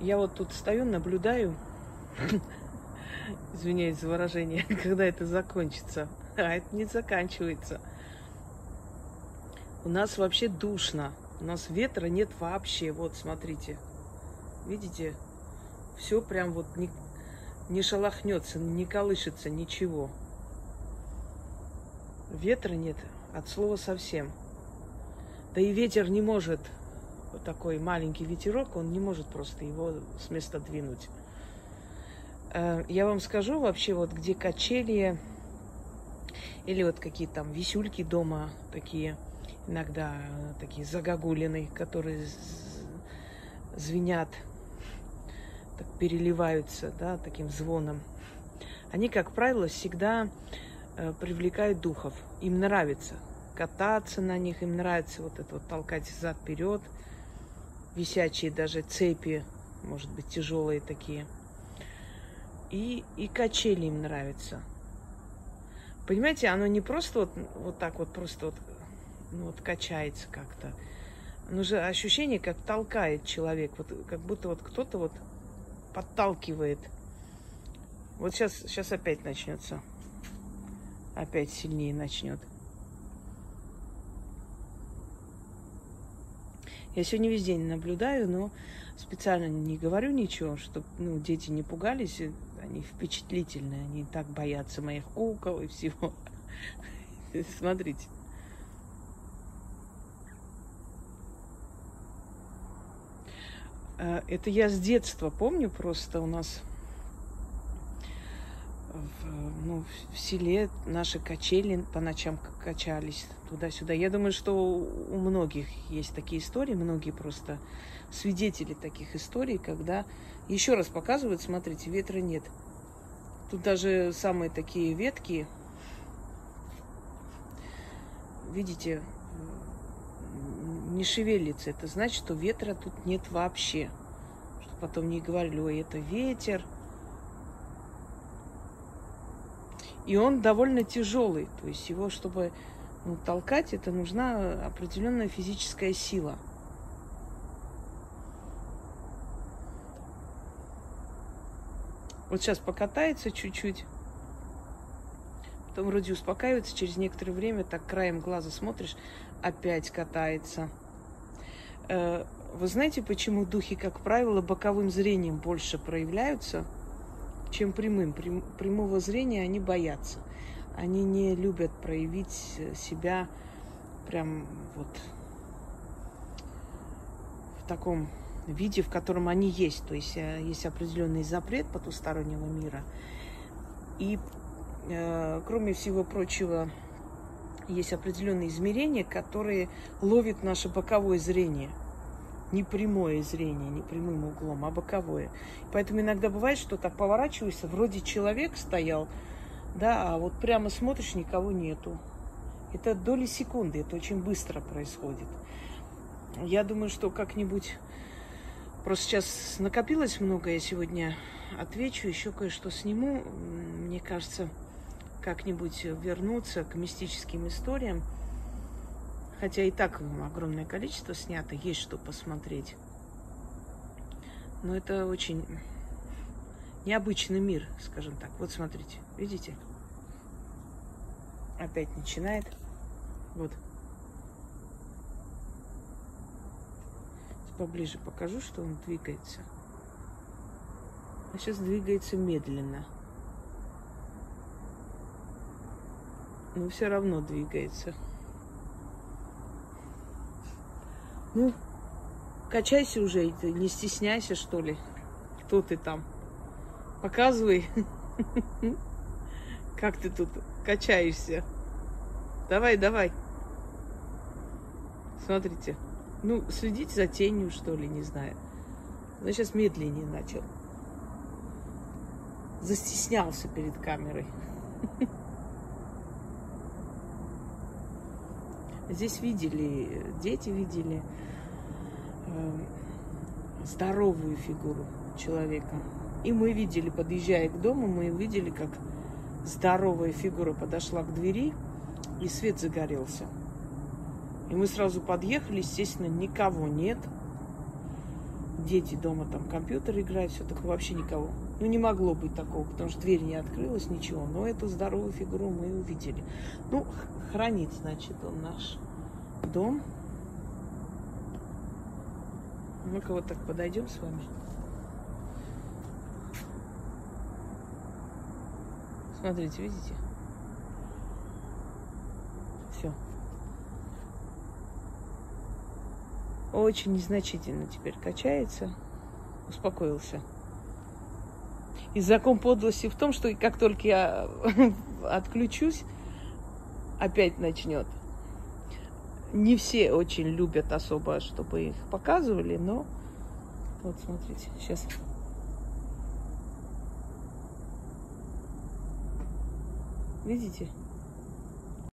Я вот тут стою, наблюдаю, извиняюсь за выражение, когда это закончится. А это не заканчивается. У нас вообще душно. У нас ветра нет вообще. Вот, смотрите. Видите? Все прям вот не, не шелохнется, не колышется, ничего. Ветра нет от слова совсем. Да и ветер не может, такой маленький ветерок, он не может просто его с места двинуть. Э, я вам скажу вообще, вот где качели или вот какие там висюльки дома такие, иногда такие загогулины, которые звенят, так переливаются, да, таким звоном. Они, как правило, всегда э, привлекают духов. Им нравится кататься на них, им нравится вот это вот толкать зад вперед, висячие даже цепи, может быть, тяжелые такие. И, и качели им нравятся. Понимаете, оно не просто вот, вот так вот просто вот, ну, вот качается как-то. Оно же ощущение, как толкает человек, вот как будто вот кто-то вот подталкивает. Вот сейчас, сейчас опять начнется. Опять сильнее начнет. Я сегодня весь день наблюдаю, но специально не говорю ничего, чтобы ну, дети не пугались. Они впечатлительные, они так боятся моих кукол и всего. Смотрите. Э, это я с детства помню просто у нас в, ну, в селе наши качели по ночам качались туда-сюда. Я думаю, что у многих есть такие истории, многие просто свидетели таких историй, когда еще раз показывают, смотрите, ветра нет. Тут даже самые такие ветки, видите, не шевелится. Это значит, что ветра тут нет вообще. Что потом не говорили, ой, это ветер. И он довольно тяжелый. То есть его, чтобы ну, толкать, это нужна определенная физическая сила. Вот сейчас покатается чуть-чуть, потом вроде успокаивается, через некоторое время так краем глаза смотришь, опять катается. Э, вы знаете, почему духи, как правило, боковым зрением больше проявляются, чем прямым? Прямого зрения они боятся. Они не любят проявить себя прям вот в таком виде, в котором они есть. То есть э, есть определенный запрет потустороннего мира. И, э, кроме всего прочего, есть определенные измерения, которые ловят наше боковое зрение. Не прямое зрение, не прямым углом, а боковое. Поэтому иногда бывает, что так поворачиваешься, вроде человек стоял, да, а вот прямо смотришь, никого нету. Это доли секунды, это очень быстро происходит. Я думаю, что как-нибудь... Просто сейчас накопилось много, я сегодня отвечу, еще кое-что сниму. Мне кажется, как-нибудь вернуться к мистическим историям. Хотя и так огромное количество снято, есть что посмотреть. Но это очень необычный мир, скажем так. Вот смотрите, видите? Опять начинает. Вот. Поближе покажу, что он двигается. А сейчас двигается медленно. но все равно двигается. Ну, качайся уже, не стесняйся, что ли. Кто ты там? Показывай, как ты тут качаешься. Давай, давай. Смотрите. Ну, следите за тенью, что ли, не знаю. Но сейчас медленнее начал. Застеснялся перед камерой. Здесь видели, дети видели э, здоровую фигуру человека. И мы видели, подъезжая к дому, мы видели, как здоровая фигура подошла к двери, и свет загорелся. И мы сразу подъехали, естественно, никого нет. дети дома там компьютер играют, все такое, вообще никого. Ну, не могло быть такого, потому что дверь не открылась, ничего. Но эту здоровую фигуру мы увидели. Ну, хранит, значит, он наш дом. Мы-ка вот так подойдем с вами. Смотрите, видите? Все. Очень незначительно теперь качается. Успокоился. И закон подлости в том, что как только я отключусь, опять начнет. Не все очень любят особо, чтобы их показывали, но вот смотрите, сейчас Видите?